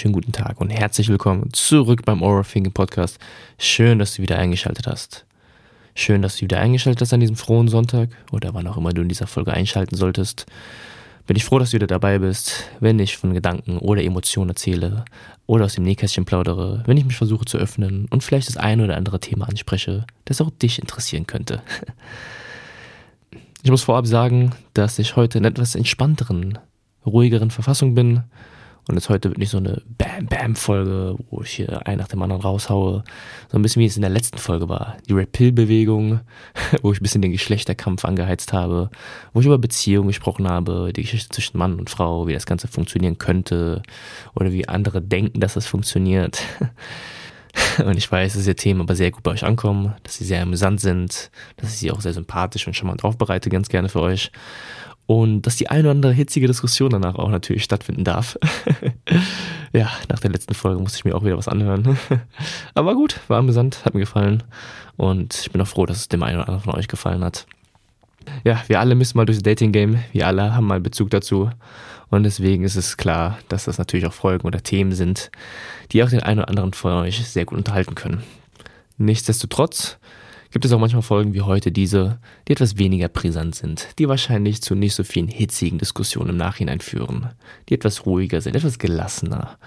wunderschönen guten Tag und herzlich willkommen zurück beim Aura Thinking Podcast. Schön, dass du wieder eingeschaltet hast. Schön, dass du wieder eingeschaltet hast an diesem frohen Sonntag oder wann auch immer du in dieser Folge einschalten solltest. Bin ich froh, dass du wieder dabei bist, wenn ich von Gedanken oder Emotionen erzähle oder aus dem Nähkästchen plaudere, wenn ich mich versuche zu öffnen und vielleicht das eine oder andere Thema anspreche, das auch dich interessieren könnte. Ich muss vorab sagen, dass ich heute in etwas entspannteren, ruhigeren Verfassung bin und jetzt heute wird nicht so eine Bam-Bam-Folge, wo ich hier einen nach dem anderen raushaue. So ein bisschen wie es in der letzten Folge war. Die Red Pill-Bewegung, wo ich ein bisschen den Geschlechterkampf angeheizt habe, wo ich über Beziehungen gesprochen habe, die Geschichte zwischen Mann und Frau, wie das Ganze funktionieren könnte oder wie andere denken, dass das funktioniert. Und ich weiß, dass diese Themen aber sehr gut bei euch ankommen, dass sie sehr amüsant sind, dass ich sie auch sehr sympathisch und charmant aufbereite, ganz gerne für euch und dass die eine oder andere hitzige Diskussion danach auch natürlich stattfinden darf. ja, nach der letzten Folge musste ich mir auch wieder was anhören. Aber gut, war amüsant, hat mir gefallen und ich bin auch froh, dass es dem einen oder anderen von euch gefallen hat. Ja, wir alle müssen mal durchs Dating-Game, wir alle haben mal Bezug dazu und deswegen ist es klar, dass das natürlich auch Folgen oder Themen sind, die auch den einen oder anderen von euch sehr gut unterhalten können. Nichtsdestotrotz gibt es auch manchmal Folgen wie heute diese, die etwas weniger brisant sind, die wahrscheinlich zu nicht so vielen hitzigen Diskussionen im Nachhinein führen, die etwas ruhiger sind, etwas gelassener.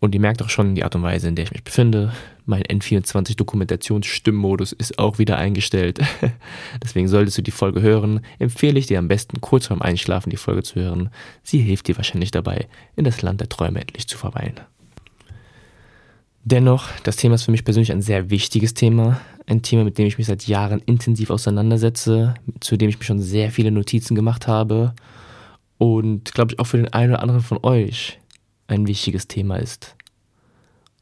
Und ihr merkt auch schon die Art und Weise, in der ich mich befinde. Mein N24 Dokumentationsstimmmodus ist auch wieder eingestellt. Deswegen solltest du die Folge hören, empfehle ich dir am besten kurz vorm Einschlafen die Folge zu hören. Sie hilft dir wahrscheinlich dabei, in das Land der Träume endlich zu verweilen. Dennoch, das Thema ist für mich persönlich ein sehr wichtiges Thema. Ein Thema, mit dem ich mich seit Jahren intensiv auseinandersetze, zu dem ich mir schon sehr viele Notizen gemacht habe und, glaube ich, auch für den einen oder anderen von euch ein wichtiges Thema ist.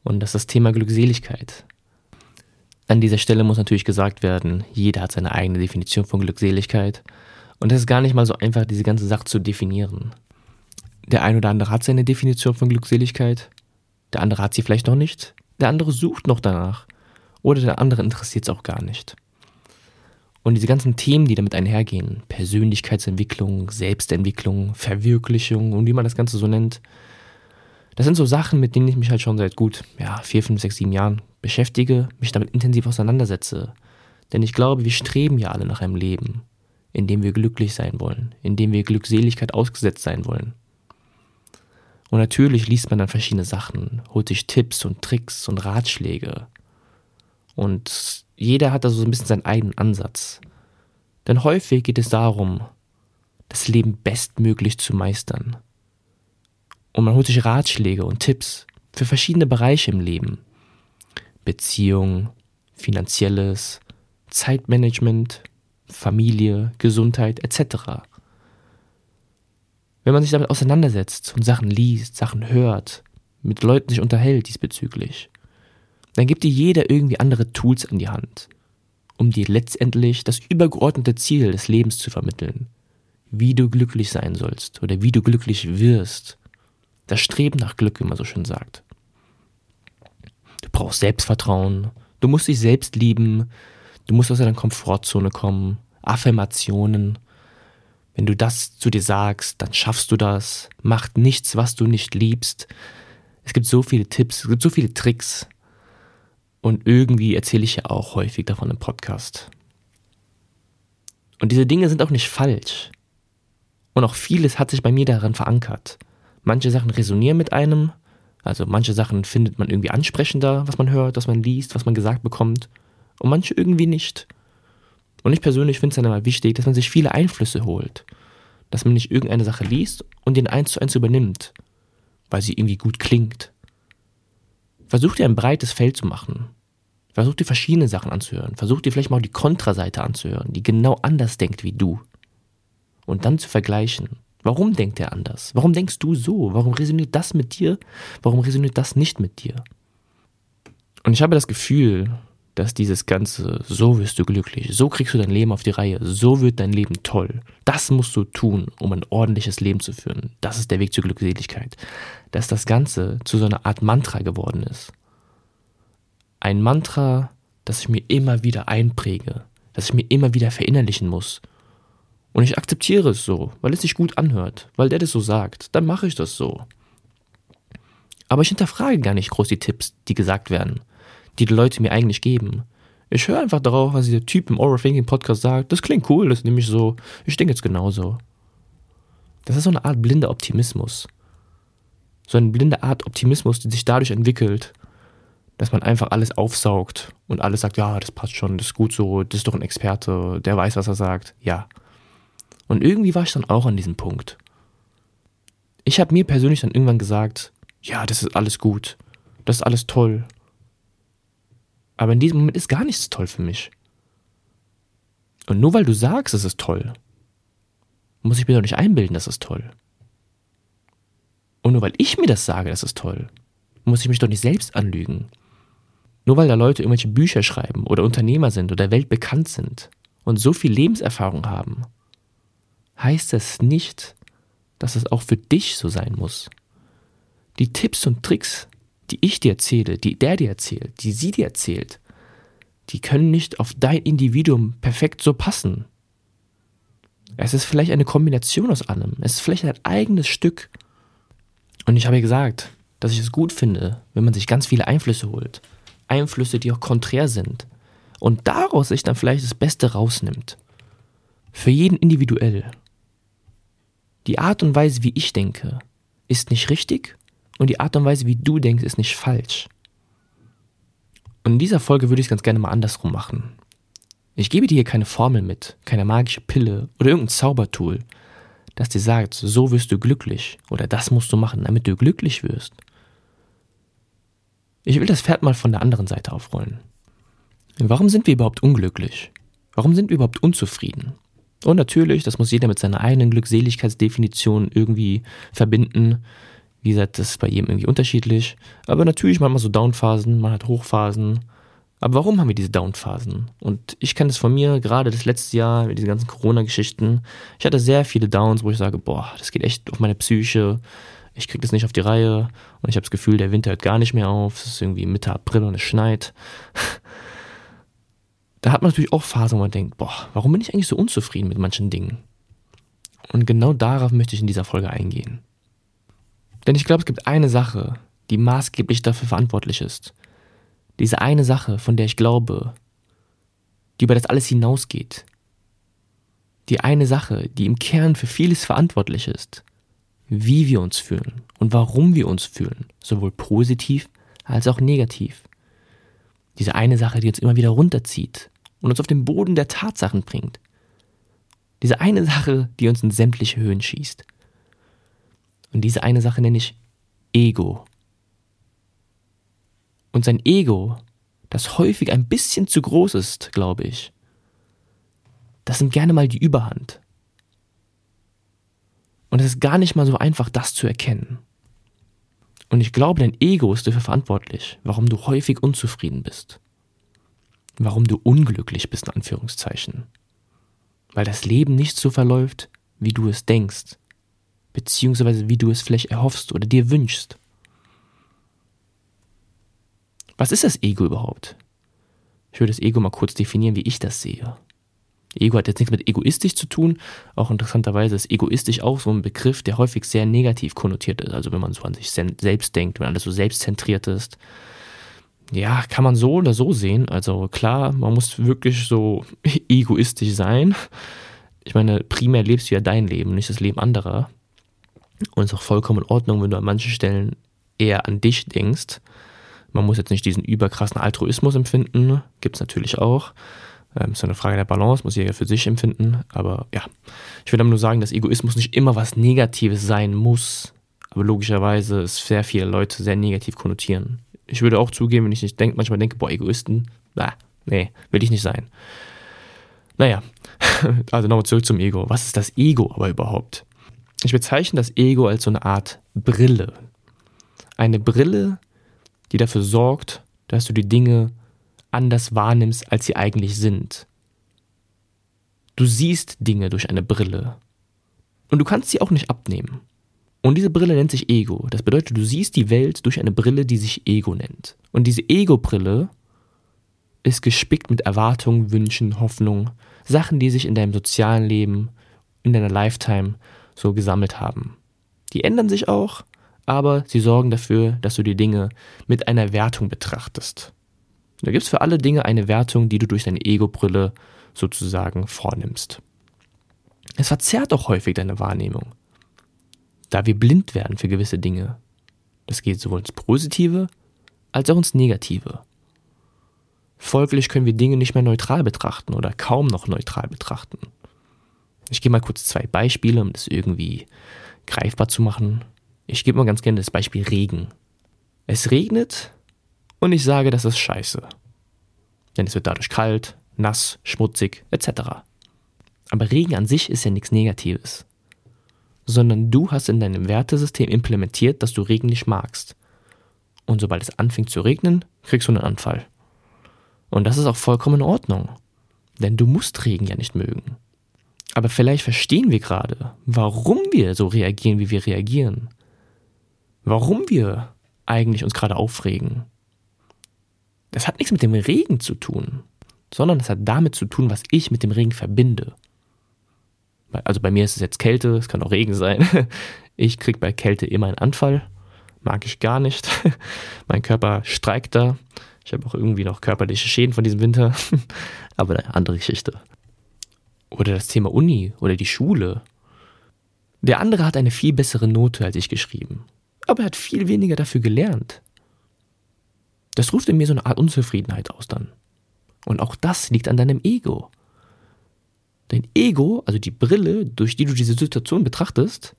Und das ist das Thema Glückseligkeit. An dieser Stelle muss natürlich gesagt werden, jeder hat seine eigene Definition von Glückseligkeit. Und es ist gar nicht mal so einfach, diese ganze Sache zu definieren. Der ein oder andere hat seine Definition von Glückseligkeit der andere hat sie vielleicht noch nicht. Der andere sucht noch danach. Oder der andere interessiert es auch gar nicht. Und diese ganzen Themen, die damit einhergehen, Persönlichkeitsentwicklung, Selbstentwicklung, Verwirklichung und wie man das Ganze so nennt, das sind so Sachen, mit denen ich mich halt schon seit gut, ja, vier, fünf, sechs, sieben Jahren beschäftige, mich damit intensiv auseinandersetze. Denn ich glaube, wir streben ja alle nach einem Leben, in dem wir glücklich sein wollen, in dem wir Glückseligkeit ausgesetzt sein wollen. Und natürlich liest man dann verschiedene Sachen, holt sich Tipps und Tricks und Ratschläge. Und jeder hat da so ein bisschen seinen eigenen Ansatz. Denn häufig geht es darum, das Leben bestmöglich zu meistern. Und man holt sich Ratschläge und Tipps für verschiedene Bereiche im Leben. Beziehung, finanzielles, Zeitmanagement, Familie, Gesundheit etc. Wenn man sich damit auseinandersetzt und Sachen liest, Sachen hört, mit Leuten sich unterhält diesbezüglich, dann gibt dir jeder irgendwie andere Tools an die Hand, um dir letztendlich das übergeordnete Ziel des Lebens zu vermitteln. Wie du glücklich sein sollst oder wie du glücklich wirst. Das Streben nach Glück, wie man so schön sagt. Du brauchst Selbstvertrauen, du musst dich selbst lieben, du musst aus deiner Komfortzone kommen, Affirmationen, wenn du das zu dir sagst, dann schaffst du das. Mach nichts, was du nicht liebst. Es gibt so viele Tipps, es gibt so viele Tricks. Und irgendwie erzähle ich ja auch häufig davon im Podcast. Und diese Dinge sind auch nicht falsch. Und auch vieles hat sich bei mir daran verankert. Manche Sachen resonieren mit einem, also manche Sachen findet man irgendwie ansprechender, was man hört, was man liest, was man gesagt bekommt. Und manche irgendwie nicht. Und ich persönlich finde es dann immer wichtig, dass man sich viele Einflüsse holt. Dass man nicht irgendeine Sache liest und den eins zu eins übernimmt, weil sie irgendwie gut klingt. Versuch dir ein breites Feld zu machen. Versuch dir verschiedene Sachen anzuhören. Versuch dir vielleicht mal die Kontraseite anzuhören, die genau anders denkt wie du. Und dann zu vergleichen. Warum denkt er anders? Warum denkst du so? Warum resoniert das mit dir? Warum resoniert das nicht mit dir? Und ich habe das Gefühl, dass dieses Ganze, so wirst du glücklich, so kriegst du dein Leben auf die Reihe, so wird dein Leben toll. Das musst du tun, um ein ordentliches Leben zu führen. Das ist der Weg zur Glückseligkeit. Dass das Ganze zu so einer Art Mantra geworden ist. Ein Mantra, das ich mir immer wieder einpräge, das ich mir immer wieder verinnerlichen muss. Und ich akzeptiere es so, weil es sich gut anhört, weil der das so sagt. Dann mache ich das so. Aber ich hinterfrage gar nicht groß die Tipps, die gesagt werden, die die Leute mir eigentlich geben. Ich höre einfach darauf, was dieser Typ im Overthinking Podcast sagt. Das klingt cool, das nehme ich so. Ich denke jetzt genauso. Das ist so eine Art blinder Optimismus. So eine blinde Art Optimismus, die sich dadurch entwickelt, dass man einfach alles aufsaugt und alles sagt, ja, das passt schon, das ist gut so, das ist doch ein Experte, der weiß, was er sagt. Ja. Und irgendwie war ich dann auch an diesem Punkt. Ich habe mir persönlich dann irgendwann gesagt, ja, das ist alles gut, das ist alles toll. Aber in diesem Moment ist gar nichts toll für mich. Und nur weil du sagst, es ist toll, muss ich mir doch nicht einbilden, dass es toll. Und nur weil ich mir das sage, das ist toll, muss ich mich doch nicht selbst anlügen. Nur weil da Leute irgendwelche Bücher schreiben oder Unternehmer sind oder weltbekannt sind und so viel Lebenserfahrung haben, heißt das nicht, dass es auch für dich so sein muss. Die Tipps und Tricks, die ich dir erzähle, die der dir erzählt, die sie dir erzählt, die können nicht auf dein Individuum perfekt so passen. Es ist vielleicht eine Kombination aus allem. Es ist vielleicht ein eigenes Stück. Und ich habe gesagt, dass ich es gut finde, wenn man sich ganz viele Einflüsse holt. Einflüsse, die auch konträr sind. Und daraus sich dann vielleicht das Beste rausnimmt. Für jeden individuell. Die Art und Weise, wie ich denke, ist nicht richtig und die Art und Weise, wie du denkst, ist nicht falsch. Und in dieser Folge würde ich es ganz gerne mal andersrum machen. Ich gebe dir hier keine Formel mit, keine magische Pille oder irgendein Zaubertool, das dir sagt, so wirst du glücklich oder das musst du machen, damit du glücklich wirst. Ich will das Pferd mal von der anderen Seite aufrollen. Warum sind wir überhaupt unglücklich? Warum sind wir überhaupt unzufrieden? Und natürlich, das muss jeder mit seiner eigenen Glückseligkeitsdefinition irgendwie verbinden. Wie gesagt, das ist bei jedem irgendwie unterschiedlich. Aber natürlich manchmal so Downphasen, man hat Hochphasen. Aber warum haben wir diese Downphasen? Und ich kenne das von mir, gerade das letzte Jahr mit diesen ganzen Corona-Geschichten. Ich hatte sehr viele Downs, wo ich sage, boah, das geht echt auf meine Psyche. Ich kriege das nicht auf die Reihe. Und ich habe das Gefühl, der Winter hört gar nicht mehr auf. Es ist irgendwie Mitte April und es schneit. da hat man natürlich auch Phasen, wo man denkt, boah, warum bin ich eigentlich so unzufrieden mit manchen Dingen? Und genau darauf möchte ich in dieser Folge eingehen. Denn ich glaube, es gibt eine Sache, die maßgeblich dafür verantwortlich ist. Diese eine Sache, von der ich glaube, die über das alles hinausgeht. Die eine Sache, die im Kern für vieles verantwortlich ist. Wie wir uns fühlen und warum wir uns fühlen, sowohl positiv als auch negativ. Diese eine Sache, die uns immer wieder runterzieht und uns auf den Boden der Tatsachen bringt. Diese eine Sache, die uns in sämtliche Höhen schießt. Und diese eine Sache nenne ich Ego. Und sein Ego, das häufig ein bisschen zu groß ist, glaube ich, das nimmt gerne mal die Überhand. Und es ist gar nicht mal so einfach, das zu erkennen. Und ich glaube, dein Ego ist dafür verantwortlich, warum du häufig unzufrieden bist warum du unglücklich bist, in Anführungszeichen. Weil das Leben nicht so verläuft, wie du es denkst, beziehungsweise wie du es vielleicht erhoffst oder dir wünschst. Was ist das Ego überhaupt? Ich würde das Ego mal kurz definieren, wie ich das sehe. Ego hat jetzt nichts mit egoistisch zu tun. Auch interessanterweise ist egoistisch auch so ein Begriff, der häufig sehr negativ konnotiert ist. Also wenn man so an sich selbst denkt, wenn alles so selbstzentriert ist, ja, kann man so oder so sehen. Also klar, man muss wirklich so egoistisch sein. Ich meine, primär lebst du ja dein Leben, nicht das Leben anderer. Und es ist auch vollkommen in Ordnung, wenn du an manchen Stellen eher an dich denkst. Man muss jetzt nicht diesen überkrassen Altruismus empfinden, gibt es natürlich auch. Ähm, ist eine Frage der Balance, muss jeder für sich empfinden. Aber ja, ich will aber nur sagen, dass Egoismus nicht immer was Negatives sein muss. Aber logischerweise ist sehr viele Leute sehr negativ konnotieren ich würde auch zugeben, wenn ich nicht denk, manchmal denke, boah, Egoisten, na, nee, will ich nicht sein. Naja, also nochmal zurück zum Ego. Was ist das Ego aber überhaupt? Ich bezeichne das Ego als so eine Art Brille. Eine Brille, die dafür sorgt, dass du die Dinge anders wahrnimmst, als sie eigentlich sind. Du siehst Dinge durch eine Brille. Und du kannst sie auch nicht abnehmen. Und diese Brille nennt sich Ego. Das bedeutet, du siehst die Welt durch eine Brille, die sich Ego nennt. Und diese Ego-Brille ist gespickt mit Erwartungen, Wünschen, Hoffnungen, Sachen, die sich in deinem sozialen Leben, in deiner Lifetime so gesammelt haben. Die ändern sich auch, aber sie sorgen dafür, dass du die Dinge mit einer Wertung betrachtest. Da gibt es für alle Dinge eine Wertung, die du durch deine Ego-Brille sozusagen vornimmst. Es verzerrt auch häufig deine Wahrnehmung, da wir blind werden für gewisse Dinge. Das geht sowohl ins Positive als auch ins Negative. Folglich können wir Dinge nicht mehr neutral betrachten oder kaum noch neutral betrachten. Ich gebe mal kurz zwei Beispiele, um das irgendwie greifbar zu machen. Ich gebe mal ganz gerne das Beispiel Regen. Es regnet und ich sage, das ist scheiße. Denn es wird dadurch kalt, nass, schmutzig etc. Aber Regen an sich ist ja nichts Negatives. Sondern du hast in deinem Wertesystem implementiert, dass du Regen nicht magst. Und sobald es anfängt zu regnen, kriegst du einen Anfall. Und das ist auch vollkommen in Ordnung. Denn du musst Regen ja nicht mögen. Aber vielleicht verstehen wir gerade, warum wir so reagieren, wie wir reagieren. Warum wir eigentlich uns gerade aufregen. Das hat nichts mit dem Regen zu tun, sondern es hat damit zu tun, was ich mit dem Regen verbinde. Also bei mir ist es jetzt Kälte, es kann auch Regen sein. Ich kriege bei Kälte immer einen Anfall. Mag ich gar nicht. Mein Körper streikt da. Ich habe auch irgendwie noch körperliche Schäden von diesem Winter. Aber eine andere Geschichte. Oder das Thema Uni oder die Schule. Der andere hat eine viel bessere Note als ich geschrieben. Aber er hat viel weniger dafür gelernt. Das ruft in mir so eine Art Unzufriedenheit aus dann. Und auch das liegt an deinem Ego. Dein Ego, also die Brille, durch die du diese Situation betrachtest,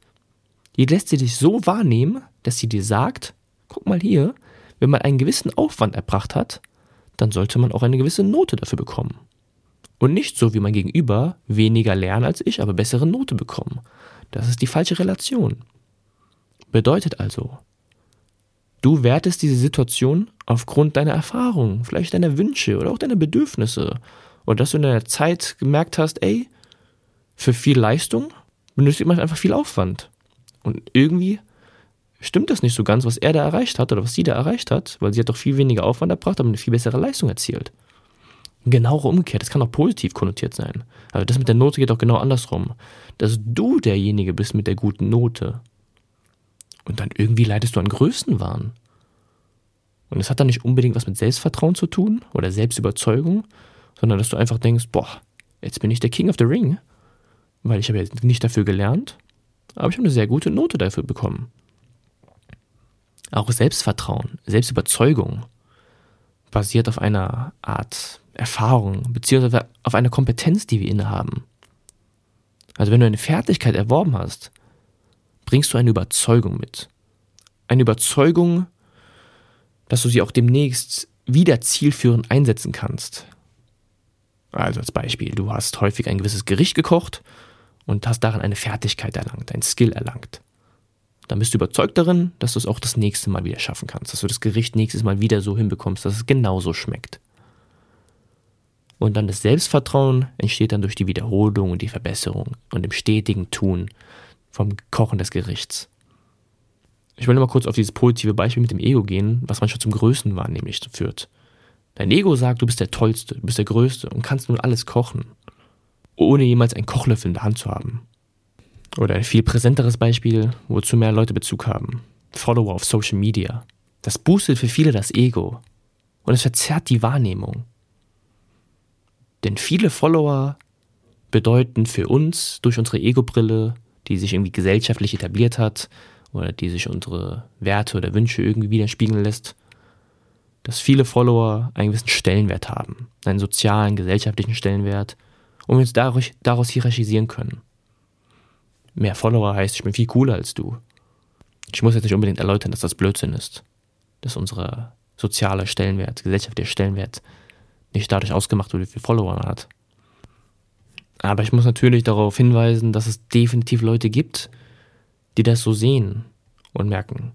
die lässt sie dich so wahrnehmen, dass sie dir sagt, guck mal hier, wenn man einen gewissen Aufwand erbracht hat, dann sollte man auch eine gewisse Note dafür bekommen. Und nicht so wie mein Gegenüber weniger lernen als ich, aber bessere Note bekommen. Das ist die falsche Relation. Bedeutet also, du wertest diese Situation aufgrund deiner Erfahrungen, vielleicht deiner Wünsche oder auch deiner Bedürfnisse. Und dass du in deiner Zeit gemerkt hast, ey, für viel Leistung benötigt man einfach viel Aufwand. Und irgendwie stimmt das nicht so ganz, was er da erreicht hat oder was sie da erreicht hat, weil sie hat doch viel weniger Aufwand erbracht, aber eine viel bessere Leistung erzielt. Genau umgekehrt, das kann auch positiv konnotiert sein. Also das mit der Note geht auch genau andersrum. Dass du derjenige bist mit der guten Note. Und dann irgendwie leidest du an Größenwahn. Und das hat dann nicht unbedingt was mit Selbstvertrauen zu tun oder Selbstüberzeugung, sondern dass du einfach denkst, boah, jetzt bin ich der King of the Ring, weil ich habe ja nicht dafür gelernt, aber ich habe eine sehr gute Note dafür bekommen. Auch Selbstvertrauen, Selbstüberzeugung basiert auf einer Art Erfahrung, beziehungsweise auf einer Kompetenz, die wir innehaben. Also wenn du eine Fertigkeit erworben hast, bringst du eine Überzeugung mit. Eine Überzeugung, dass du sie auch demnächst wieder zielführend einsetzen kannst. Also als Beispiel, du hast häufig ein gewisses Gericht gekocht und hast darin eine Fertigkeit erlangt, ein Skill erlangt. Dann bist du überzeugt darin, dass du es auch das nächste Mal wieder schaffen kannst, dass du das Gericht nächstes Mal wieder so hinbekommst, dass es genauso schmeckt. Und dann das Selbstvertrauen entsteht dann durch die Wiederholung und die Verbesserung und dem stetigen Tun vom Kochen des Gerichts. Ich will nur mal kurz auf dieses positive Beispiel mit dem Ego gehen, was manchmal zum Größten wahrnehmlich führt. Dein Ego sagt, du bist der Tollste, du bist der Größte und kannst nun alles kochen, ohne jemals einen Kochlöffel in der Hand zu haben. Oder ein viel präsenteres Beispiel, wozu mehr Leute Bezug haben. Follower auf Social Media. Das boostet für viele das Ego und es verzerrt die Wahrnehmung. Denn viele Follower bedeuten für uns durch unsere Ego-Brille, die sich irgendwie gesellschaftlich etabliert hat oder die sich unsere Werte oder Wünsche irgendwie widerspiegeln lässt, dass viele Follower einen gewissen Stellenwert haben, einen sozialen, gesellschaftlichen Stellenwert und wir uns daraus hierarchisieren können. Mehr Follower heißt, ich bin viel cooler als du. Ich muss jetzt nicht unbedingt erläutern, dass das Blödsinn ist. Dass unser sozialer Stellenwert, gesellschaftlicher Stellenwert nicht dadurch ausgemacht wird, wie viele Follower man hat. Aber ich muss natürlich darauf hinweisen, dass es definitiv Leute gibt, die das so sehen und merken,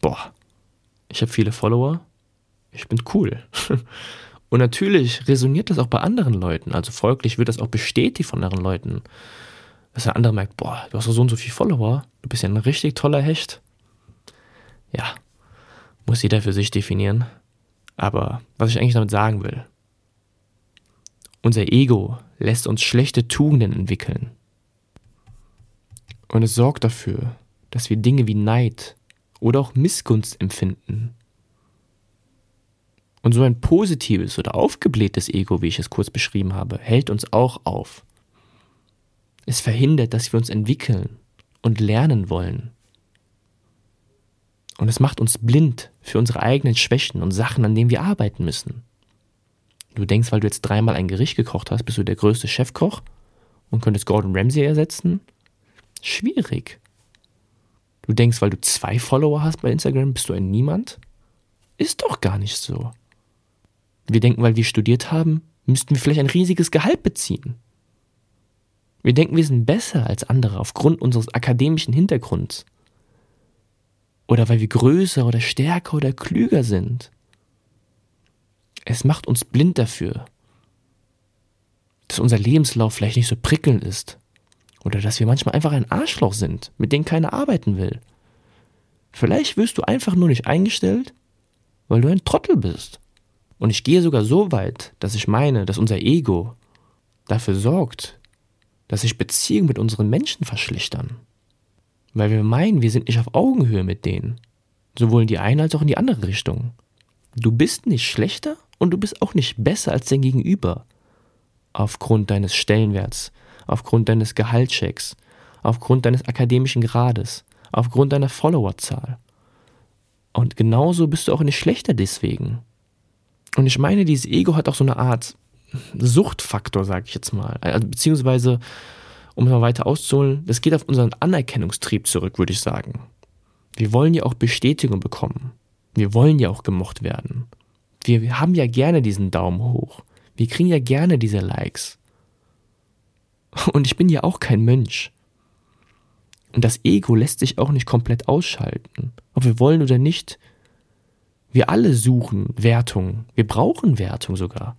boah, ich habe viele Follower, ich bin cool. Und natürlich resoniert das auch bei anderen Leuten. Also folglich wird das auch bestätigt von anderen Leuten dass der andere merkt, boah, du hast doch so und so viele Follower, du bist ja ein richtig toller Hecht. Ja, muss jeder für sich definieren. Aber was ich eigentlich damit sagen will, unser Ego lässt uns schlechte Tugenden entwickeln. Und es sorgt dafür, dass wir Dinge wie Neid oder auch Missgunst empfinden. Und so ein positives oder aufgeblähtes Ego, wie ich es kurz beschrieben habe, hält uns auch auf. Es verhindert, dass wir uns entwickeln und lernen wollen. Und es macht uns blind für unsere eigenen Schwächen und Sachen, an denen wir arbeiten müssen. Du denkst, weil du jetzt dreimal ein Gericht gekocht hast, bist du der größte Chefkoch und könntest Gordon Ramsay ersetzen? Schwierig. Du denkst, weil du zwei Follower hast bei Instagram, bist du ein Niemand? Ist doch gar nicht so. Wir denken, weil wir studiert haben, müssten wir vielleicht ein riesiges Gehalt beziehen. Wir denken, wir sind besser als andere aufgrund unseres akademischen Hintergrunds. Oder weil wir größer oder stärker oder klüger sind. Es macht uns blind dafür, dass unser Lebenslauf vielleicht nicht so prickelnd ist. Oder dass wir manchmal einfach ein Arschloch sind, mit dem keiner arbeiten will. Vielleicht wirst du einfach nur nicht eingestellt, weil du ein Trottel bist. Und ich gehe sogar so weit, dass ich meine, dass unser Ego dafür sorgt, dass sich Beziehungen mit unseren Menschen verschlechtern. Weil wir meinen, wir sind nicht auf Augenhöhe mit denen. Sowohl in die eine als auch in die andere Richtung. Du bist nicht schlechter und du bist auch nicht besser als dein Gegenüber. Aufgrund deines Stellenwerts, aufgrund deines Gehaltschecks, aufgrund deines akademischen Grades, aufgrund deiner Followerzahl. Und genauso bist du auch nicht schlechter deswegen. Und ich meine, dieses Ego hat auch so eine Art Suchtfaktor, sag ich jetzt mal. Also, beziehungsweise, um es mal weiter auszuholen, das geht auf unseren Anerkennungstrieb zurück, würde ich sagen. Wir wollen ja auch Bestätigung bekommen. Wir wollen ja auch gemocht werden. Wir haben ja gerne diesen Daumen hoch. Wir kriegen ja gerne diese Likes. Und ich bin ja auch kein Mönch. Und das Ego lässt sich auch nicht komplett ausschalten. Ob wir wollen oder nicht. Wir alle suchen Wertung. Wir brauchen Wertung sogar.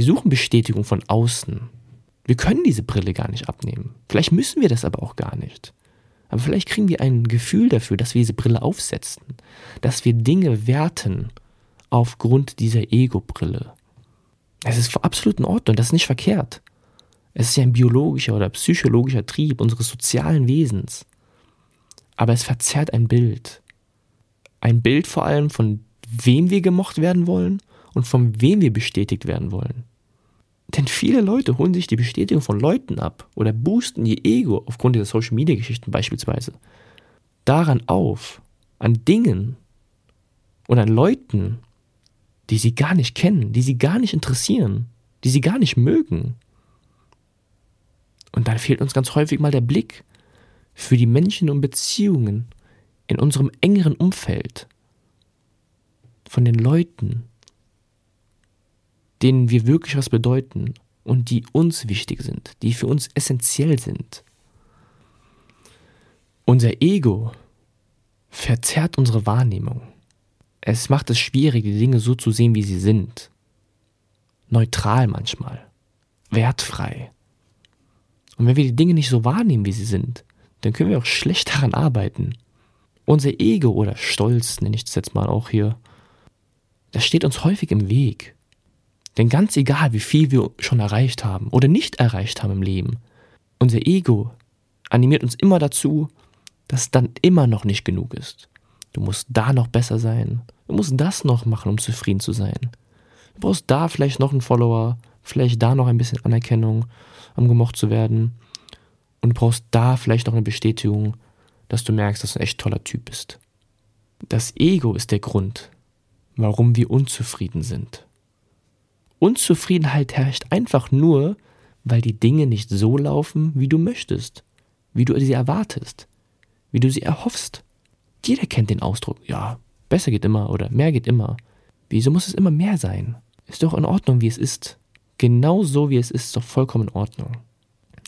Wir suchen Bestätigung von außen. Wir können diese Brille gar nicht abnehmen. Vielleicht müssen wir das aber auch gar nicht. Aber vielleicht kriegen wir ein Gefühl dafür, dass wir diese Brille aufsetzen, dass wir Dinge werten aufgrund dieser Ego-Brille. Es ist absolut in Ordnung, das ist nicht verkehrt. Es ist ja ein biologischer oder psychologischer Trieb unseres sozialen Wesens. Aber es verzerrt ein Bild. Ein Bild vor allem von wem wir gemocht werden wollen und von wem wir bestätigt werden wollen. Denn viele Leute holen sich die Bestätigung von Leuten ab oder boosten ihr Ego aufgrund dieser Social Media Geschichten beispielsweise daran auf, an Dingen und an Leuten, die sie gar nicht kennen, die sie gar nicht interessieren, die sie gar nicht mögen. Und dann fehlt uns ganz häufig mal der Blick für die Menschen und Beziehungen in unserem engeren Umfeld, von den Leuten, denen wir wirklich was bedeuten und die uns wichtig sind, die für uns essentiell sind. Unser Ego verzerrt unsere Wahrnehmung. Es macht es schwierig, die Dinge so zu sehen, wie sie sind. Neutral manchmal, wertfrei. Und wenn wir die Dinge nicht so wahrnehmen, wie sie sind, dann können wir auch schlecht daran arbeiten. Unser Ego oder Stolz, nenne ich das jetzt mal auch hier, das steht uns häufig im Weg. Denn ganz egal, wie viel wir schon erreicht haben oder nicht erreicht haben im Leben, unser Ego animiert uns immer dazu, dass es dann immer noch nicht genug ist. Du musst da noch besser sein. Du musst das noch machen, um zufrieden zu sein. Du brauchst da vielleicht noch einen Follower, vielleicht da noch ein bisschen Anerkennung, um gemocht zu werden. Und du brauchst da vielleicht noch eine Bestätigung, dass du merkst, dass du ein echt toller Typ bist. Das Ego ist der Grund, warum wir unzufrieden sind. Unzufriedenheit herrscht einfach nur, weil die Dinge nicht so laufen, wie du möchtest, wie du sie erwartest, wie du sie erhoffst. Jeder kennt den Ausdruck, ja, besser geht immer oder mehr geht immer. Wieso muss es immer mehr sein? Ist doch in Ordnung, wie es ist. Genau so, wie es ist, ist doch vollkommen in Ordnung.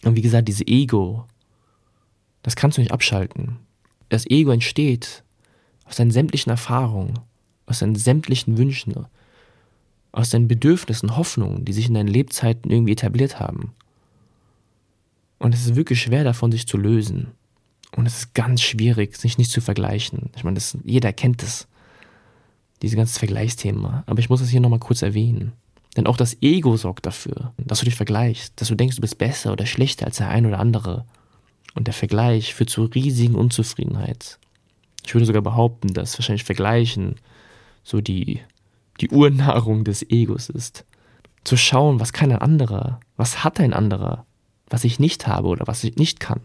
Und wie gesagt, diese Ego, das kannst du nicht abschalten. Das Ego entsteht aus deinen sämtlichen Erfahrungen, aus deinen sämtlichen Wünschen, aus deinen Bedürfnissen, Hoffnungen, die sich in deinen Lebzeiten irgendwie etabliert haben. Und es ist wirklich schwer davon, sich zu lösen. Und es ist ganz schwierig, sich nicht zu vergleichen. Ich meine, das, jeder kennt das, diese ganze Vergleichsthema. Aber ich muss das hier nochmal kurz erwähnen. Denn auch das Ego sorgt dafür, dass du dich vergleichst, dass du denkst, du bist besser oder schlechter als der ein oder andere. Und der Vergleich führt zu riesigen Unzufriedenheit. Ich würde sogar behaupten, dass wahrscheinlich Vergleichen so die, die Urnahrung des Egos ist. Zu schauen, was kann ein anderer, was hat ein anderer, was ich nicht habe oder was ich nicht kann,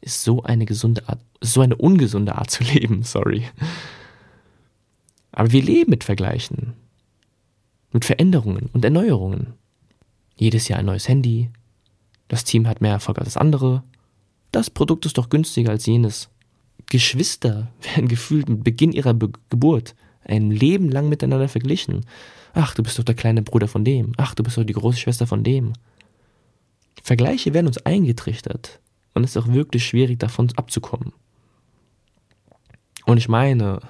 ist so eine gesunde Art, so eine ungesunde Art zu leben, sorry. Aber wir leben mit Vergleichen, mit Veränderungen und Erneuerungen. Jedes Jahr ein neues Handy, das Team hat mehr Erfolg als das andere, das Produkt ist doch günstiger als jenes. Geschwister werden gefühlt mit Beginn ihrer Be Geburt ein Leben lang miteinander verglichen. Ach, du bist doch der kleine Bruder von dem. Ach, du bist doch die große Schwester von dem. Vergleiche werden uns eingetrichtert und es ist auch wirklich schwierig davon abzukommen. Und ich meine,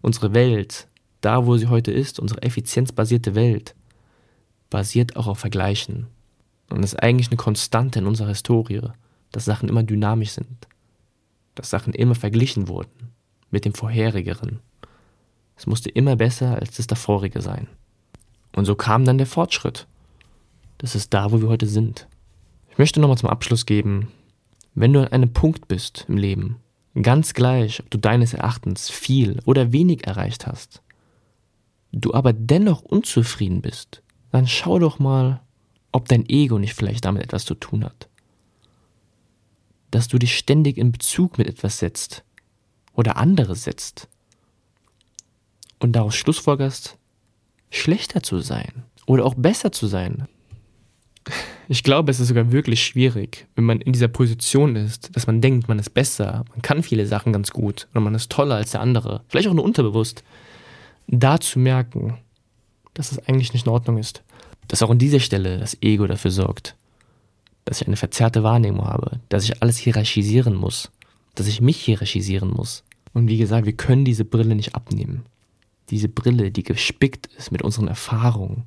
unsere Welt, da wo sie heute ist, unsere effizienzbasierte Welt, basiert auch auf Vergleichen. Und ist eigentlich eine Konstante in unserer Historie, dass Sachen immer dynamisch sind dass Sachen immer verglichen wurden mit dem vorherigeren. Es musste immer besser als das davorige sein. Und so kam dann der Fortschritt. Das ist da, wo wir heute sind. Ich möchte nochmal zum Abschluss geben, wenn du an einem Punkt bist im Leben, ganz gleich, ob du deines Erachtens viel oder wenig erreicht hast, du aber dennoch unzufrieden bist, dann schau doch mal, ob dein Ego nicht vielleicht damit etwas zu tun hat dass du dich ständig in Bezug mit etwas setzt oder anderes setzt und daraus schlussfolgerst, schlechter zu sein oder auch besser zu sein. Ich glaube, es ist sogar wirklich schwierig, wenn man in dieser Position ist, dass man denkt, man ist besser, man kann viele Sachen ganz gut oder man ist toller als der andere, vielleicht auch nur unterbewusst, da zu merken, dass es eigentlich nicht in Ordnung ist. Dass auch an dieser Stelle das Ego dafür sorgt, dass ich eine verzerrte Wahrnehmung habe, dass ich alles hierarchisieren muss, dass ich mich hierarchisieren muss. Und wie gesagt, wir können diese Brille nicht abnehmen. Diese Brille, die gespickt ist mit unseren Erfahrungen,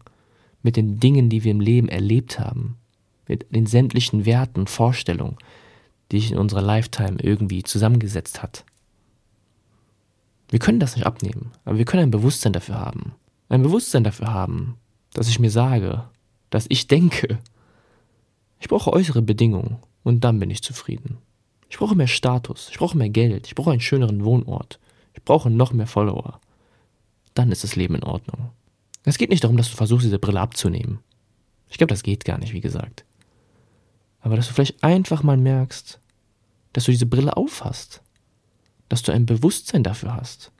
mit den Dingen, die wir im Leben erlebt haben, mit den sämtlichen Werten und Vorstellungen, die sich in unserer Lifetime irgendwie zusammengesetzt hat. Wir können das nicht abnehmen, aber wir können ein Bewusstsein dafür haben. Ein Bewusstsein dafür haben, dass ich mir sage, dass ich denke, ich brauche äußere Bedingungen und dann bin ich zufrieden. Ich brauche mehr Status, ich brauche mehr Geld, ich brauche einen schöneren Wohnort, ich brauche noch mehr Follower. Dann ist das Leben in Ordnung. Es geht nicht darum, dass du versuchst, diese Brille abzunehmen. Ich glaube, das geht gar nicht, wie gesagt. Aber dass du vielleicht einfach mal merkst, dass du diese Brille aufhast. Dass du ein Bewusstsein dafür hast.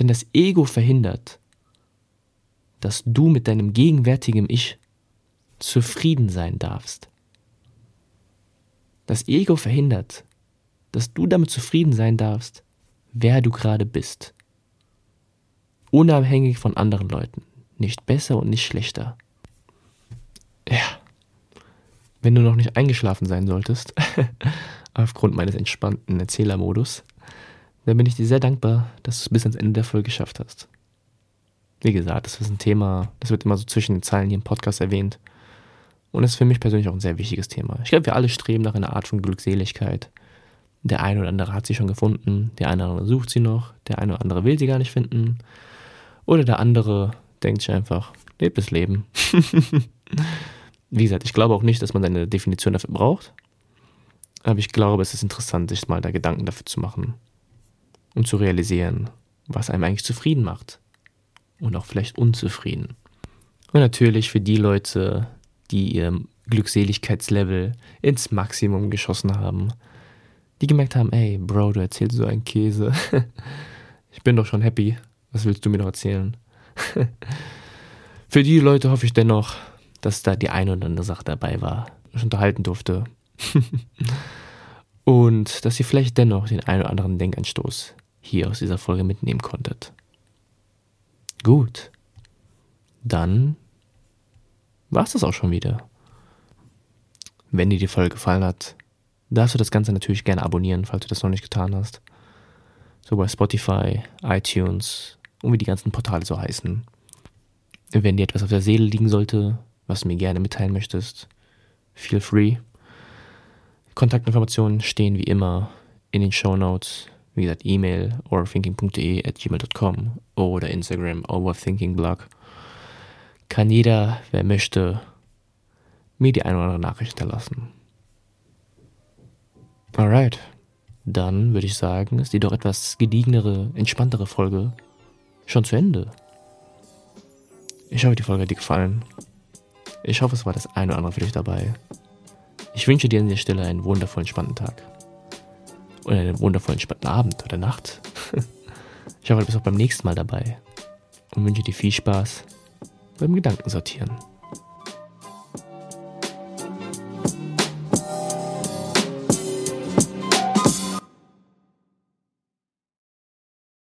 Denn das Ego verhindert, dass du mit deinem gegenwärtigen Ich zufrieden sein darfst. Das Ego verhindert, dass du damit zufrieden sein darfst, wer du gerade bist. Unabhängig von anderen Leuten. Nicht besser und nicht schlechter. Ja. Wenn du noch nicht eingeschlafen sein solltest, aufgrund meines entspannten Erzählermodus, dann bin ich dir sehr dankbar, dass du es bis ans Ende der Folge geschafft hast. Wie gesagt, das ist ein Thema, das wird immer so zwischen den Zeilen hier im Podcast erwähnt. Und das ist für mich persönlich auch ein sehr wichtiges Thema. Ich glaube, wir alle streben nach einer Art von Glückseligkeit. Der eine oder andere hat sie schon gefunden, der eine oder andere sucht sie noch, der eine oder andere will sie gar nicht finden. Oder der andere denkt sich einfach, lebt das Leben. Wie gesagt, ich glaube auch nicht, dass man eine Definition dafür braucht. Aber ich glaube, es ist interessant, sich mal da Gedanken dafür zu machen und zu realisieren, was einem eigentlich zufrieden macht und auch vielleicht unzufrieden. Und natürlich für die Leute, die ihr Glückseligkeitslevel ins Maximum geschossen haben, die gemerkt haben, ey, Bro, du erzählst so einen Käse. ich bin doch schon happy. Was willst du mir noch erzählen? Für die Leute hoffe ich dennoch, dass da die eine oder andere Sache dabei war, ich unterhalten durfte. Und dass ihr vielleicht dennoch den einen oder anderen Denkanstoß hier aus dieser Folge mitnehmen konntet. Gut. Dann war es das auch schon wieder. Wenn dir die Folge gefallen hat, darfst du das Ganze natürlich gerne abonnieren, falls du das noch nicht getan hast. So bei Spotify, iTunes und wie die ganzen Portale so heißen. Wenn dir etwas auf der Seele liegen sollte, was du mir gerne mitteilen möchtest, feel free. Kontaktinformationen stehen wie immer in den Show Notes. Wie gesagt, E-Mail overthinking.de at gmail.com oder Instagram overthinkingblog kann jeder, wer möchte, mir die eine oder andere Nachricht hinterlassen. Alright. dann würde ich sagen, ist die doch etwas gediegenere, entspanntere Folge schon zu Ende. Ich hoffe, die Folge hat dir gefallen. Ich hoffe, es war das eine oder andere für dich dabei. Ich wünsche dir an der Stelle einen wundervollen, spannenden Tag. Oder einen wundervollen, spannenden Abend oder Nacht. Ich hoffe, du bist auch beim nächsten Mal dabei. Und wünsche dir viel Spaß beim Gedankensortieren.